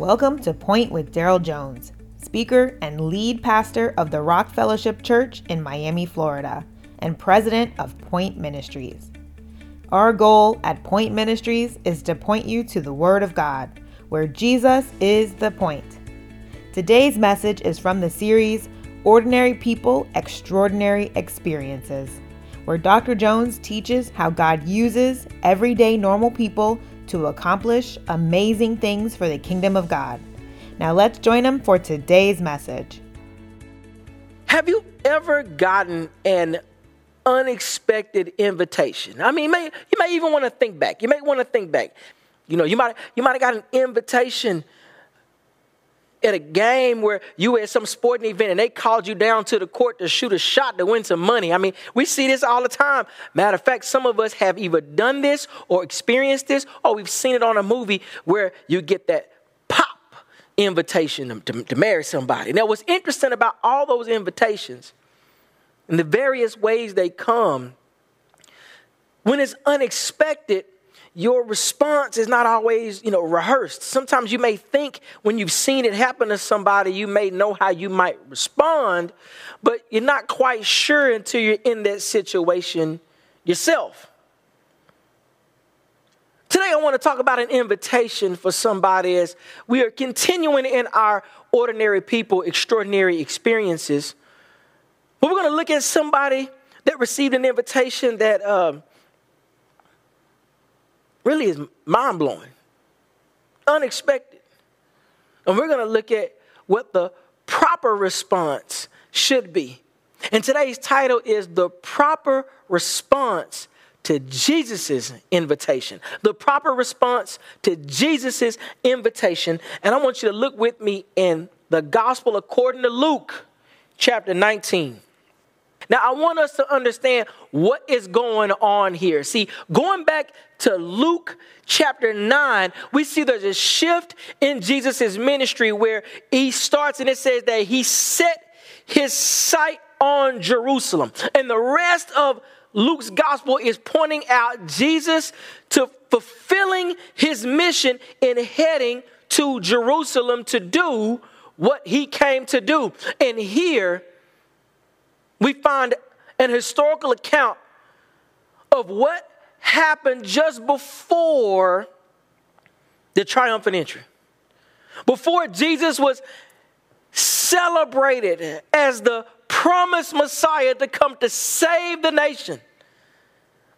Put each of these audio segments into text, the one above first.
Welcome to Point with Daryl Jones, speaker and lead pastor of the Rock Fellowship Church in Miami, Florida, and president of Point Ministries. Our goal at Point Ministries is to point you to the Word of God, where Jesus is the point. Today's message is from the series Ordinary People, Extraordinary Experiences, where Dr. Jones teaches how God uses everyday normal people to accomplish amazing things for the kingdom of God. Now let's join him for today's message. Have you ever gotten an unexpected invitation? I mean, you may, you may even want to think back. You may want to think back. You know, you might you might have got an invitation at a game where you were at some sporting event and they called you down to the court to shoot a shot to win some money. I mean, we see this all the time. Matter of fact, some of us have either done this or experienced this, or we've seen it on a movie where you get that pop invitation to, to marry somebody. Now, what's interesting about all those invitations and the various ways they come, when it's unexpected, your response is not always, you know, rehearsed. Sometimes you may think when you've seen it happen to somebody, you may know how you might respond, but you're not quite sure until you're in that situation yourself. Today, I want to talk about an invitation for somebody as we are continuing in our ordinary people, extraordinary experiences. But we're going to look at somebody that received an invitation that um, really is mind blowing, unexpected. And we're going to look at what the proper response should be. And today's title is The Proper Response to Jesus' invitation. The proper response to Jesus' invitation. And I want you to look with me in the Gospel according to Luke, chapter 19. Now, I want us to understand what is going on here. See, going back to Luke chapter 9, we see there's a shift in Jesus' ministry where he starts and it says that he set his sight on Jerusalem. And the rest of Luke's gospel is pointing out Jesus to fulfilling his mission in heading to Jerusalem to do what he came to do. And here, we find an historical account of what happened just before the triumphant entry. Before Jesus was celebrated as the promised Messiah to come to save the nation.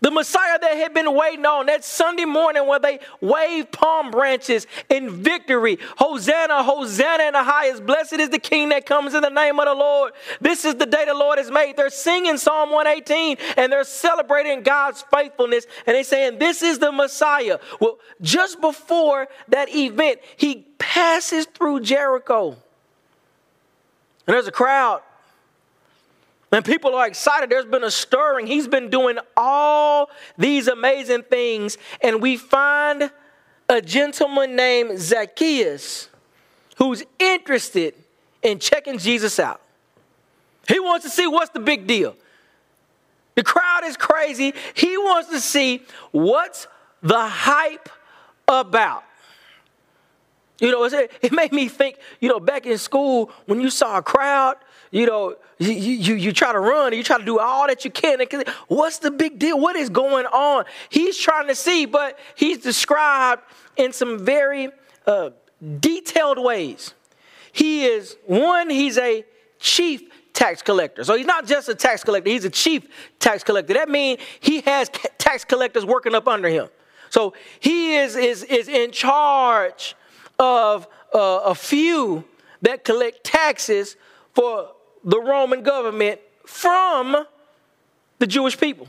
The Messiah that had been waiting on that Sunday morning where they waved palm branches in victory. Hosanna, Hosanna in the highest. Blessed is the King that comes in the name of the Lord. This is the day the Lord has made. They're singing Psalm 118 and they're celebrating God's faithfulness and they're saying, This is the Messiah. Well, just before that event, he passes through Jericho. And there's a crowd and people are excited. There's been a stirring. He's been doing all these amazing things. And we find a gentleman named Zacchaeus who's interested in checking Jesus out. He wants to see what's the big deal. The crowd is crazy. He wants to see what's the hype about. You know, it made me think, you know, back in school when you saw a crowd, you know, you, you, you try to run, you try to do all that you can. What's the big deal? What is going on? He's trying to see, but he's described in some very uh, detailed ways. He is, one, he's a chief tax collector. So he's not just a tax collector, he's a chief tax collector. That means he has tax collectors working up under him. So he is, is, is in charge of uh, a few that collect taxes for the Roman government from the Jewish people.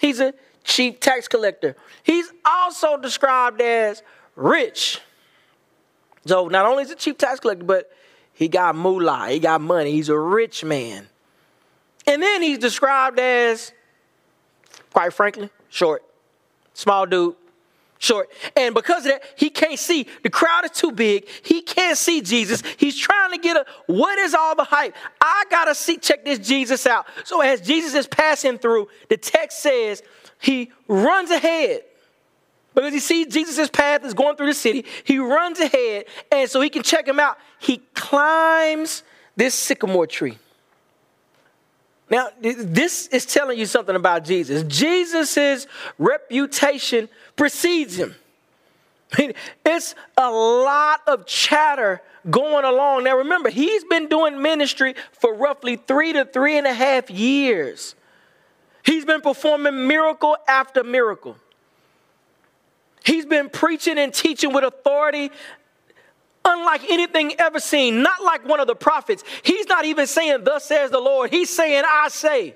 He's a chief tax collector. He's also described as rich. So not only is he a chief tax collector, but he got moolah, he got money, he's a rich man. And then he's described as, quite frankly, short, small dude, short. And because of that, he can't see. The crowd is too big. He can't see Jesus. He's trying to get a what is all the hype? I gotta see, check this Jesus out. So as Jesus is passing through, the text says he runs ahead because he sees Jesus' path is going through the city. He runs ahead, and so he can check him out. He climbs this sycamore tree. Now, this is telling you something about Jesus. Jesus' reputation precedes him. It's a lot of chatter going along. Now, remember, he's been doing ministry for roughly three to three and a half years. He's been performing miracle after miracle. He's been preaching and teaching with authority unlike anything ever seen, not like one of the prophets. He's not even saying, Thus says the Lord. He's saying, I say.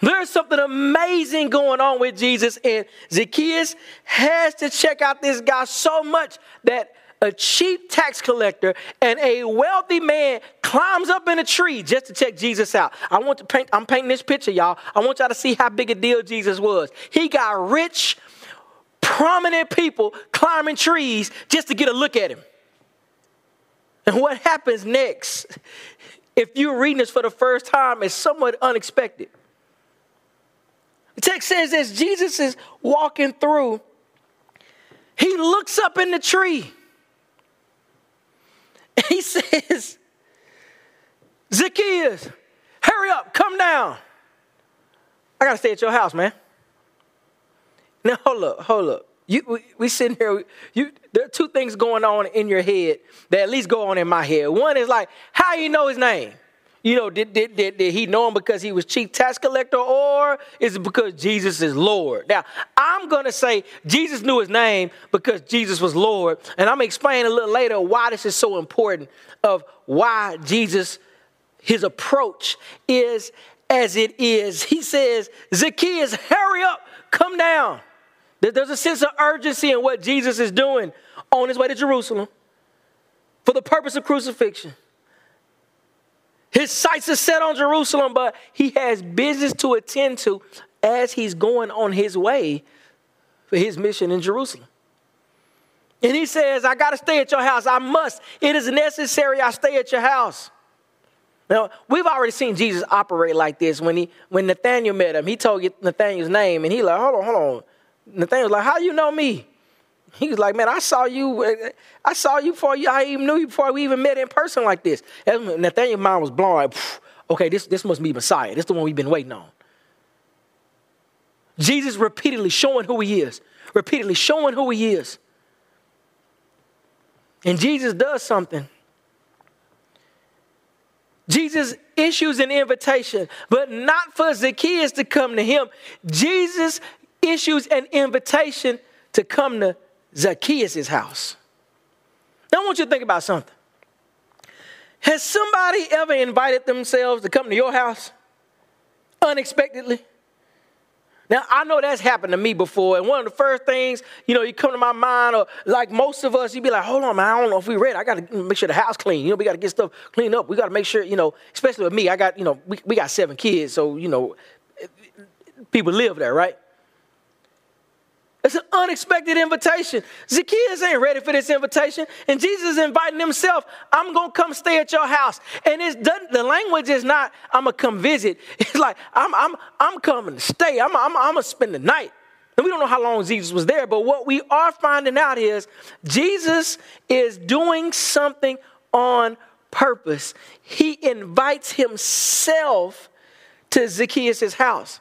There's something amazing going on with Jesus, and Zacchaeus has to check out this guy so much that a cheap tax collector and a wealthy man climbs up in a tree just to check Jesus out. I want to paint, I'm painting this picture, y'all. I want y'all to see how big a deal Jesus was. He got rich, prominent people climbing trees just to get a look at him. And what happens next, if you're reading this for the first time, is somewhat unexpected. The text says as Jesus is walking through, he looks up in the tree he says, Zacchaeus, hurry up, come down. I got to stay at your house, man. Now, hold up, hold up. You, we, we sitting here, you, there are two things going on in your head that at least go on in my head. One is like, how you know his name? You know, did, did, did, did he know him because he was chief tax collector or is it because Jesus is Lord? Now, I'm to say Jesus knew his name because Jesus was Lord. And I'm to explain a little later why this is so important of why Jesus, his approach is as it is. He says, Zacchaeus, hurry up, come down. There's a sense of urgency in what Jesus is doing on his way to Jerusalem for the purpose of crucifixion. His sights are set on Jerusalem, but he has business to attend to as he's going on his way for his mission in Jerusalem. And he says, I got to stay at your house. I must. It is necessary I stay at your house. Now, we've already seen Jesus operate like this when he when Nathaniel met him. He told Nathaniel's name, and he like, hold on, hold on. Nathaniel's like, how do you know me? He was like, man, I saw you. I saw you before you, I even knew you before we even met in person like this. And Nathaniel's mind was blown. Like, okay, this, this must be Messiah. This is the one we've been waiting on. Jesus repeatedly showing who he is, repeatedly showing who he is. And Jesus does something. Jesus issues an invitation, but not for Zacchaeus to come to him. Jesus issues an invitation to come to Zacchaeus' house. Now, I want you to think about something. Has somebody ever invited themselves to come to your house unexpectedly? Now, I know that's happened to me before, and one of the first things, you know, you come to my mind, or like most of us, you'd be like, hold on, man, I don't know if we ready. I got to make sure the house clean. You know, we got to get stuff cleaned up. We got to make sure, you know, especially with me, I got, you know, we, we got seven kids, so, you know, people live there, right? It's an unexpected invitation. Zacchaeus ain't ready for this invitation. And Jesus is inviting himself, I'm to come stay at your house. And it's the language is not, I'm to come visit. It's like, I'm, I'm, I'm coming to stay. I'm, I'm, I'm to spend the night. And we don't know how long Jesus was there, but what we are finding out is Jesus is doing something on purpose. He invites himself to Zacchaeus' house.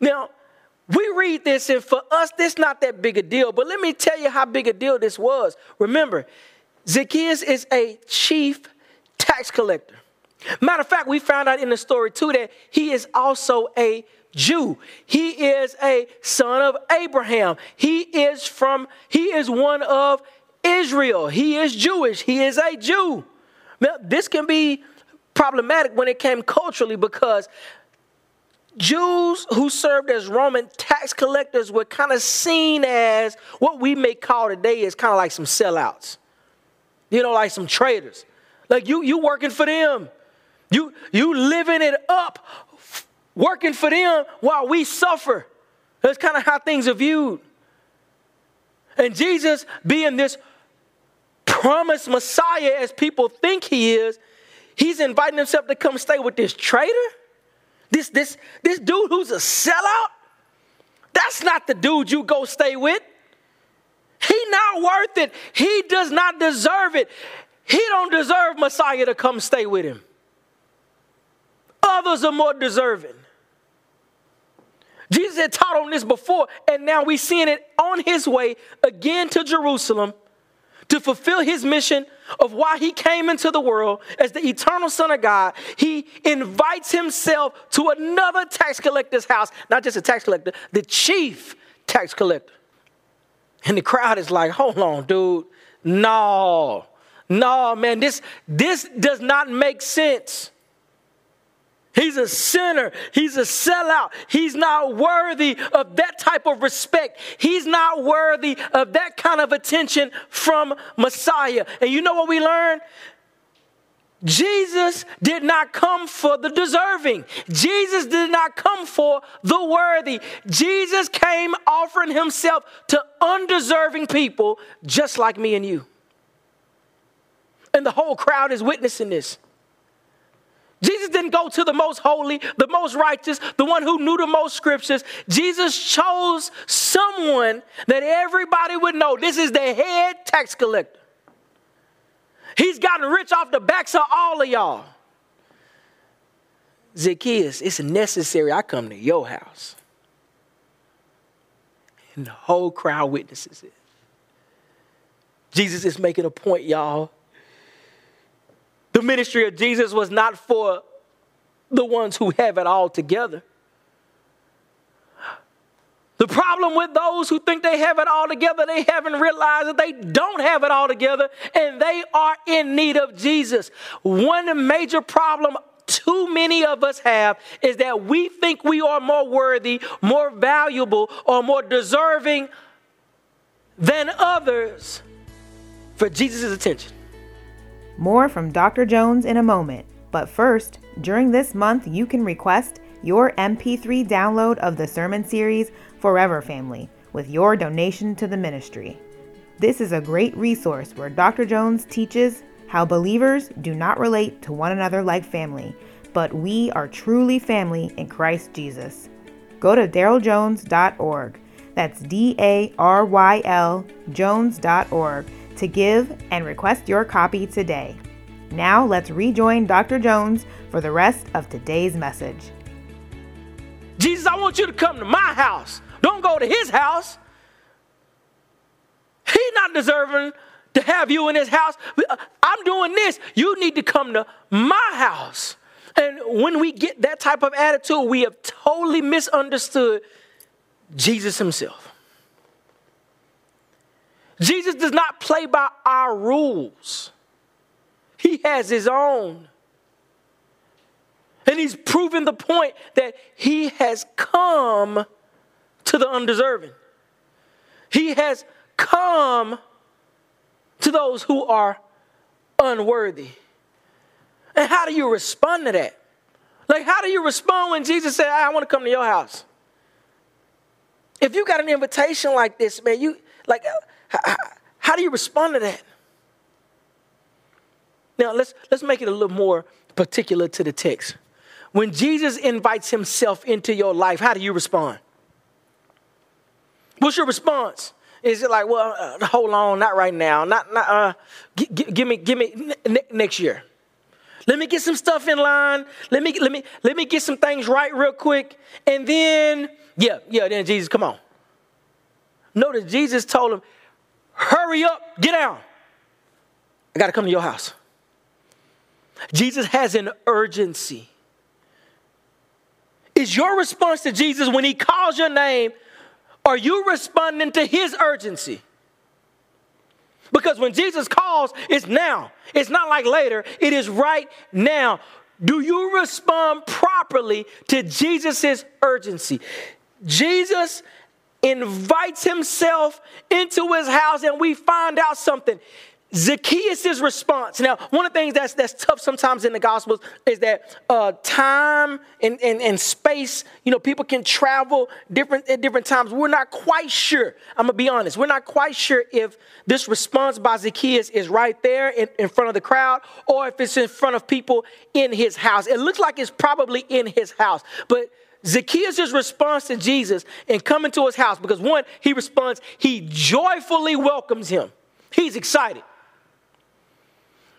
Now, we read this, and for us, this not that big a deal. But let me tell you how big a deal this was. Remember, Zacchaeus is a chief tax collector. Matter of fact, we found out in the story too that he is also a Jew. He is a son of Abraham. He is from, he is one of Israel. He is Jewish. He is a Jew. Now, this can be problematic when it came culturally because Jews who served as Roman tax collectors were kind of seen as what we may call today is kind of like some sellouts. You know, like some traitors. Like you you working for them. You you living it up, working for them while we suffer. That's kind of how things are viewed. And Jesus being this promised Messiah as people think he is, he's inviting himself to come stay with this traitor this, this, this dude who's a sellout, That's not the dude you go stay with. He not worth it. He does not deserve it. He don't deserve Messiah to come stay with him. Others are more deserving. Jesus had taught on this before, and now we're seeing it on his way again to Jerusalem to fulfill his mission of why he came into the world as the eternal Son of God. He invites himself to another tax collector's house, not just a tax collector, the chief tax collector. And the crowd is like, hold on, dude. No, no, man, this, this does not make sense. He's a sinner. He's a sellout. He's not worthy of that type of respect. He's not worthy of that kind of attention from Messiah. And you know what we learned? Jesus did not come for the deserving. Jesus did not come for the worthy. Jesus came offering himself to undeserving people just like me and you. And the whole crowd is witnessing this. Jesus didn't go to the most holy, the most righteous, the one who knew the most scriptures. Jesus chose someone that everybody would know. This is the head tax collector. He's gotten rich off the backs of all of y'all. Zacchaeus, it's necessary I come to your house. And the whole crowd witnesses it. Jesus is making a point, y'all. The ministry of Jesus was not for the ones who have it all together. The problem with those who think they have it all together, they haven't realized that they don't have it all together and they are in need of Jesus. One major problem too many of us have is that we think we are more worthy, more valuable, or more deserving than others for Jesus' attention. More from Dr. Jones in a moment. But first, during this month, you can request your MP3 download of the sermon series Forever Family with your donation to the ministry. This is a great resource where Dr. Jones teaches how believers do not relate to one another like family, but we are truly family in Christ Jesus. Go to daryljones.org. That's D A R Y L Jones.org to give and request your copy today. Now let's rejoin Dr. Jones for the rest of today's message. Jesus, I want you to come to my house. Don't go to his house. He's not deserving to have you in his house. I'm doing this. You need to come to my house. And when we get that type of attitude, we have totally misunderstood Jesus himself. Jesus does not play by our rules, He has His own. And He's proven the point that He has come to the undeserving. He has come to those who are unworthy. And how do you respond to that? Like, how do you respond when Jesus said, I want to come to your house? If you got an invitation like this, man, you like how, how do you respond to that? Now, let's, let's make it a little more particular to the text. When Jesus invites himself into your life, how do you respond? What's your response? Is it like, well, uh, hold on, not right now, not, not uh, g- g- give me, give me n- next year. Let me get some stuff in line. Let me, let me, let me get some things right real quick, and then, yeah, yeah, then Jesus, come on. Notice Jesus told him, Hurry up, get down. I got to come to your house. Jesus has an urgency. Is your response to Jesus when he calls your name, are you responding to his urgency? Because when Jesus calls, it's now. It's not like later, it is right now. Do you respond properly to Jesus' urgency? Jesus invites himself into his house, and we find out something. Zacchaeus' response. Now, one of the things that's, that's tough sometimes in the Gospels is that uh, time and, and, and space, you know, people can travel different at different times. We're not quite sure. I'm going to be honest. We're not quite sure if this response by Zacchaeus is right there in, in front of the crowd or if it's in front of people in his house. It looks like it's probably in his house. But Zacchaeus' response to Jesus and coming to his house, because one, he responds, he joyfully welcomes him. He's excited.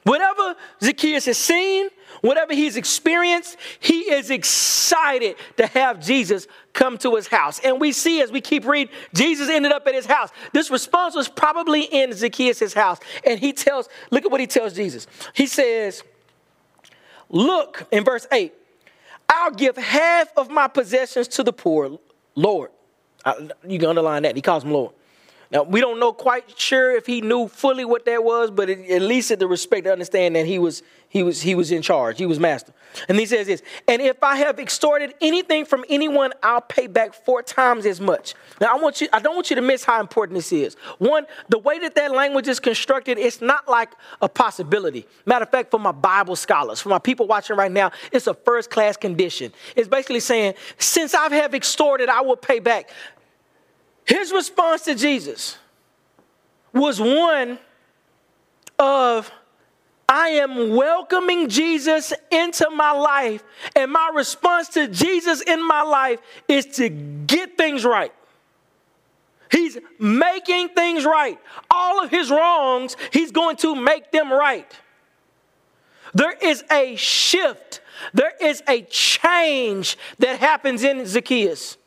Whatever Zacchaeus has seen, whatever he's experienced, he is excited to have Jesus come to his house. And we see as we keep reading, Jesus ended up at his house. This response was probably in Zacchaeus' house. And he tells, look at what he tells Jesus. He says, Look, in verse 8, I'll give half of my possessions to the poor, Lord. You can underline that. He calls him Lord. Now, we don't know quite sure if he knew fully what that was, but it, at least at the respect to understand that he was, he, was, he was in charge, he was master. And he says this, and if I have extorted anything from anyone, I'll pay back four times as much. Now, I, want you, I don't want you to miss how important this is. One, the way that that language is constructed, it's not like a possibility. Matter of fact, for my Bible scholars, for my people watching right now, it's a first class condition. It's basically saying, since I have extorted, I will pay back. His response to Jesus was one of, I am welcoming Jesus into my life, and my response to Jesus in my life is to get things right. He's making things right. All of his wrongs, he's going to make them right. There is a shift, there is a change that happens in Zacchaeus.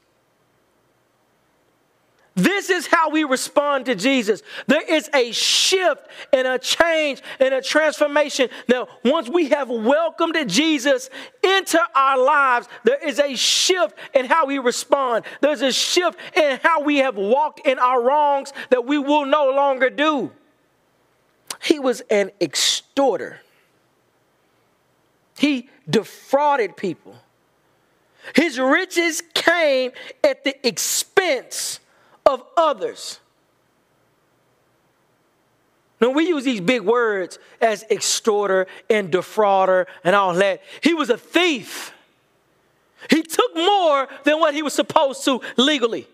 This is how we respond to Jesus. There is a shift and a change and a transformation. Now, once we have welcomed Jesus into our lives, there is a shift in how we respond. There's a shift in how we have walked in our wrongs that we will no longer do. He was an extorter, he defrauded people. His riches came at the expense of others. Now, we use these big words as extorter and defrauder and all that. He was a thief. He took more than what he was supposed to legally.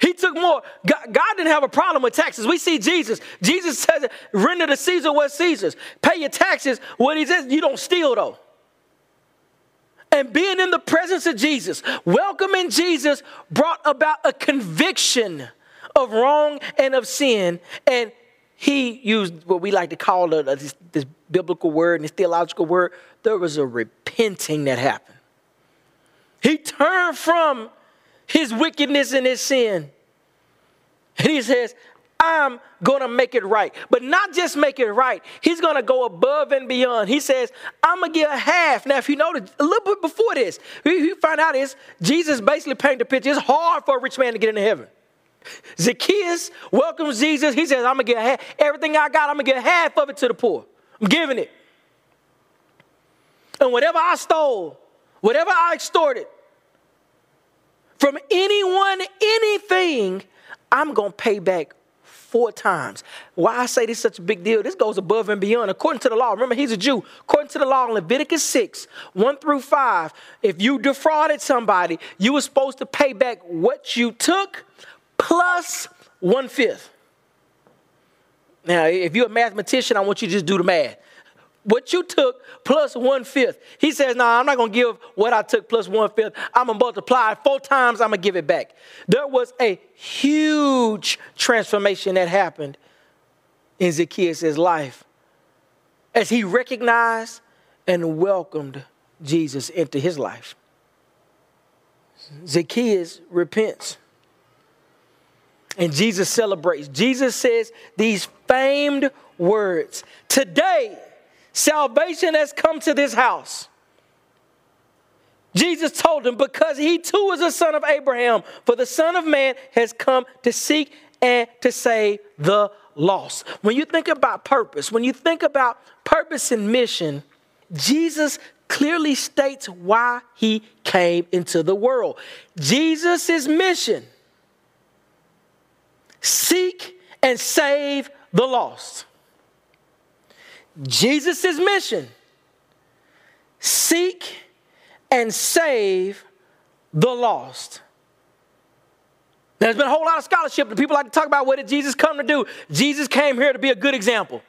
He took more. God, God, didn't have a problem with taxes. We see Jesus. Jesus says, render to Caesar what Caesar's. Pay your taxes. What he says, you don't steal though. And being in the presence of Jesus, welcoming Jesus brought about a conviction of wrong and of sin. And he used what we like to call this, this biblical word and this theological word. There was a repenting that happened. He turned from his wickedness and his sin. And he says, I'm going to make it right. But not just make it right, he's going to go above and beyond. He says, I'm going to give a half. Now, if you notice, a little bit before this, we find out is Jesus basically painted the picture. It's hard for a rich man to get into heaven. Zacchaeus welcomes Jesus. He says, I'm going to get half. Everything I got, I'm going to give half of it to the poor. I'm giving it. And whatever I stole, whatever I extorted from anyone, anything, I'm going to pay back four times. Why I say this is such a big deal, this goes above and beyond. According to the law, remember he's a Jew. According to the law in Leviticus 6, 1 through 5, if you defrauded somebody, you were supposed to pay back what you took plus one fifth. Now, if you're a mathematician, I want you to just do the math. What you took plus one fifth. He says, No, nah, I'm not going to give what I took plus one fifth. I'm going to multiply it four times. I'm going to give it back. There was a huge transformation that happened in Zacchaeus' life as he recognized and welcomed Jesus into his life. Zacchaeus repents. And Jesus celebrates. Jesus says these famed words Today, salvation has come to this house. Jesus told him, because he too is a son of Abraham, for the Son of Man has come to seek and to save the lost. When you think about purpose, when you think about purpose and mission, Jesus clearly states why he came into the world. Jesus' mission seek and save the lost. Jesus' mission seek and save the lost. There's been a whole lot of scholarship that people like to talk about what did Jesus come to do? Jesus came here to be a good example.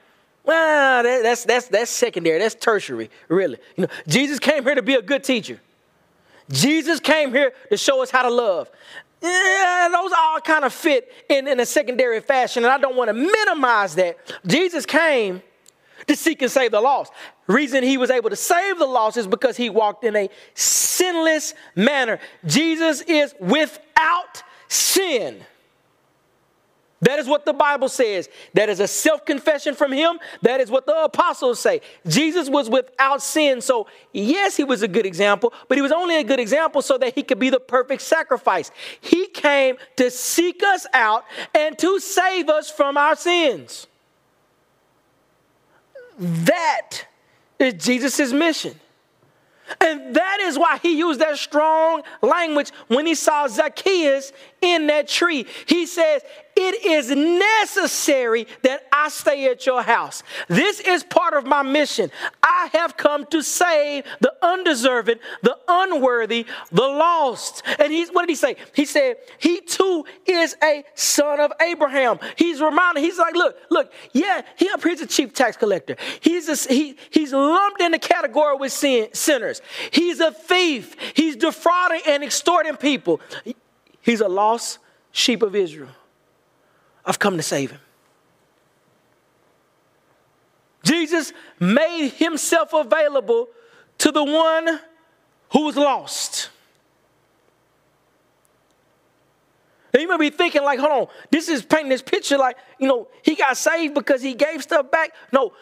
Well, that, that's, that's, that's secondary, that's tertiary, really. You know, Jesus came here to be a good teacher. Jesus came here to show us how to love. Yeah, those all kind of fit in, in a secondary fashion, and I don't want to minimize that. Jesus came to seek and save the lost. Reason he was able to save the lost is because he walked in a sinless manner. Jesus is without sin. That is what the Bible says. That is a self confession from him. That is what the apostles say. Jesus was without sin. So, yes, he was a good example, but he was only a good example so that he could be the perfect sacrifice. He came to seek us out and to save us from our sins. That is Jesus' mission. And that is why he used that strong language when he saw Zacchaeus in that tree. He says, It is necessary that I stay at your house. This is part of my mission. I have come to save the undeserving, the unworthy, the lost. And he's what did he say? He said, He too is a son of Abraham. He's reminded, he's like, Look, look, yeah, he up here's a chief tax collector. He's a, he, he's lumped in the category with sin, sinners. He's a thief. He's defrauding and extorting people. He's a lost sheep of Israel. I've come to save him. Jesus made himself available to the one who was lost. Now you may be thinking, like, hold on, this is painting this picture like, you know, he got saved because he gave stuff back. No,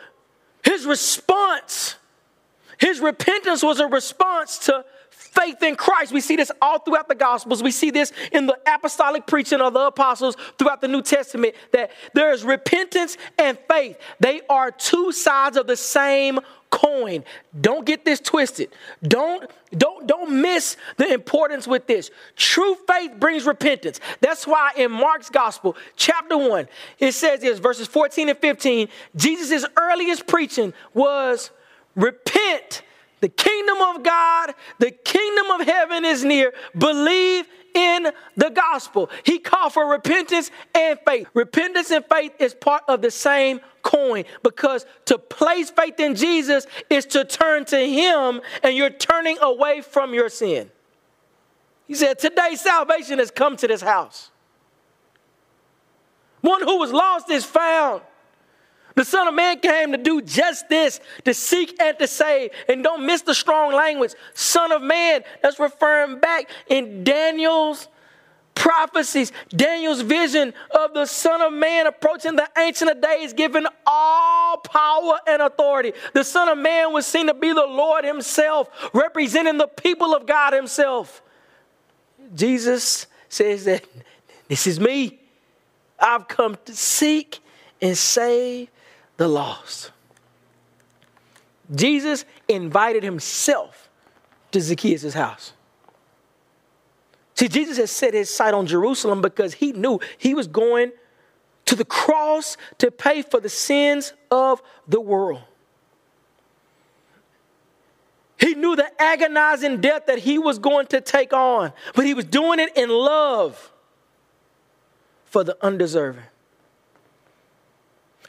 his response, his repentance was a response to faith in Christ. We see this all throughout the Gospels. We see this in the apostolic preaching of the apostles throughout the New Testament that there is repentance and faith. They are two sides of the same coin. Don't get this twisted. Don't don't don't miss the importance with this. True faith brings repentance. That's why in Mark's gospel, chapter 1, it says this verses 14 and 15, Jesus' earliest preaching was repent the kingdom of God, the kingdom of heaven is near. Believe in the gospel. He called for repentance and faith. Repentance and faith is part of the same coin because to place faith in Jesus is to turn to Him and you're turning away from your sin. He said, Today salvation has come to this house. One who was lost is found. The Son of Man came to do just this to seek and to save. And don't miss the strong language. Son of Man, that's referring back in Daniel's prophecies, Daniel's vision of the Son of Man approaching the Ancient of Days, given all power and authority. The Son of Man was seen to be the Lord Himself, representing the people of God Himself. Jesus says that this is me. I've come to seek and save the lost. Jesus invited himself to Zacchaeus' house. See, Jesus had set his sight on Jerusalem because he knew he was going to the cross to pay for the sins of the world. He knew the agonizing death that he was going to take on, but he was doing it in love for the undeserving.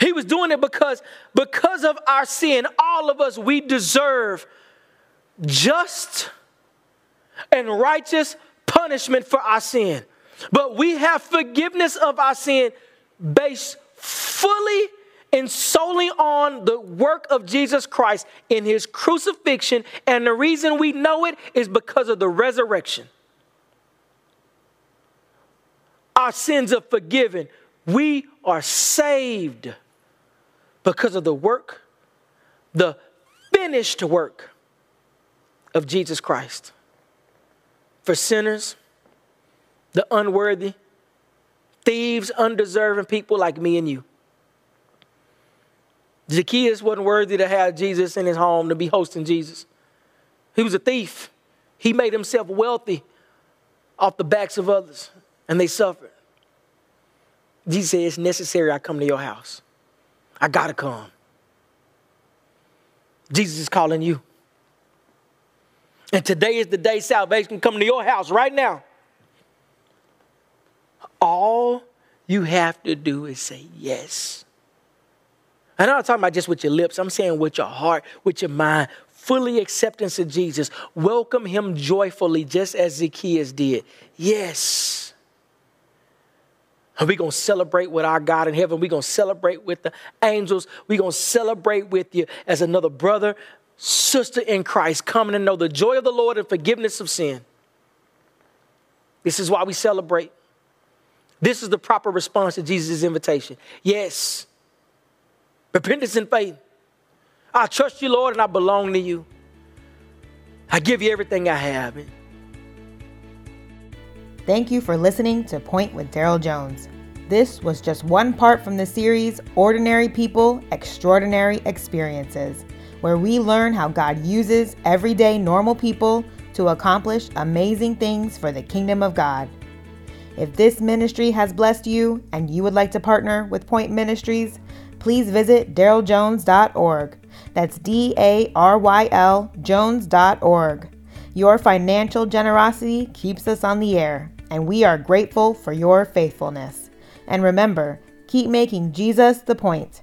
He was doing it because because of our sin, all of us we deserve just and righteous punishment for our sin. But we have forgiveness of our sin based fully and solely on the work of Jesus Christ in his crucifixion. And the reason we know it is because of the resurrection. Our sins are forgiven. We are saved because of the work, the finished work of Jesus Christ. For sinners, the unworthy, thieves, undeserving people like me and you. Zacchaeus wasn't worthy to have Jesus in his home, to be hosting Jesus. He was a thief. He made himself wealthy off the backs of others, and they suffered. Jesus said, It's necessary I come to your house. I got to come. Jesus is calling you. And today is the day salvation can come to your house right now. All you have to do is say yes. And I'm not talking about just with your lips, I'm saying with your heart, with your mind, fully acceptance of Jesus, welcome him joyfully, just as Zacchaeus did. Yes. We're going to celebrate with our God in heaven. We're going to celebrate with the angels. We're going to celebrate with you as another brother, sister in Christ, coming to know the joy of the Lord and forgiveness of sin. This is why we celebrate. This is the proper response to Jesus' invitation. Yes. Repentance and faith. I trust you, Lord, and I belong to you. I give you everything I have. Thank you for listening to Point with Daryl Jones. This was just one part from the series Ordinary People, Extraordinary Experiences, where we learn how God uses everyday normal people to accomplish amazing things for the kingdom of God. If this ministry has blessed you and you would like to partner with Point Ministries, please visit daryljones.org. That's D A R Y L Jones.org. Your financial generosity keeps us on the air and we are grateful for your faithfulness. And remember, keep making Jesus the point.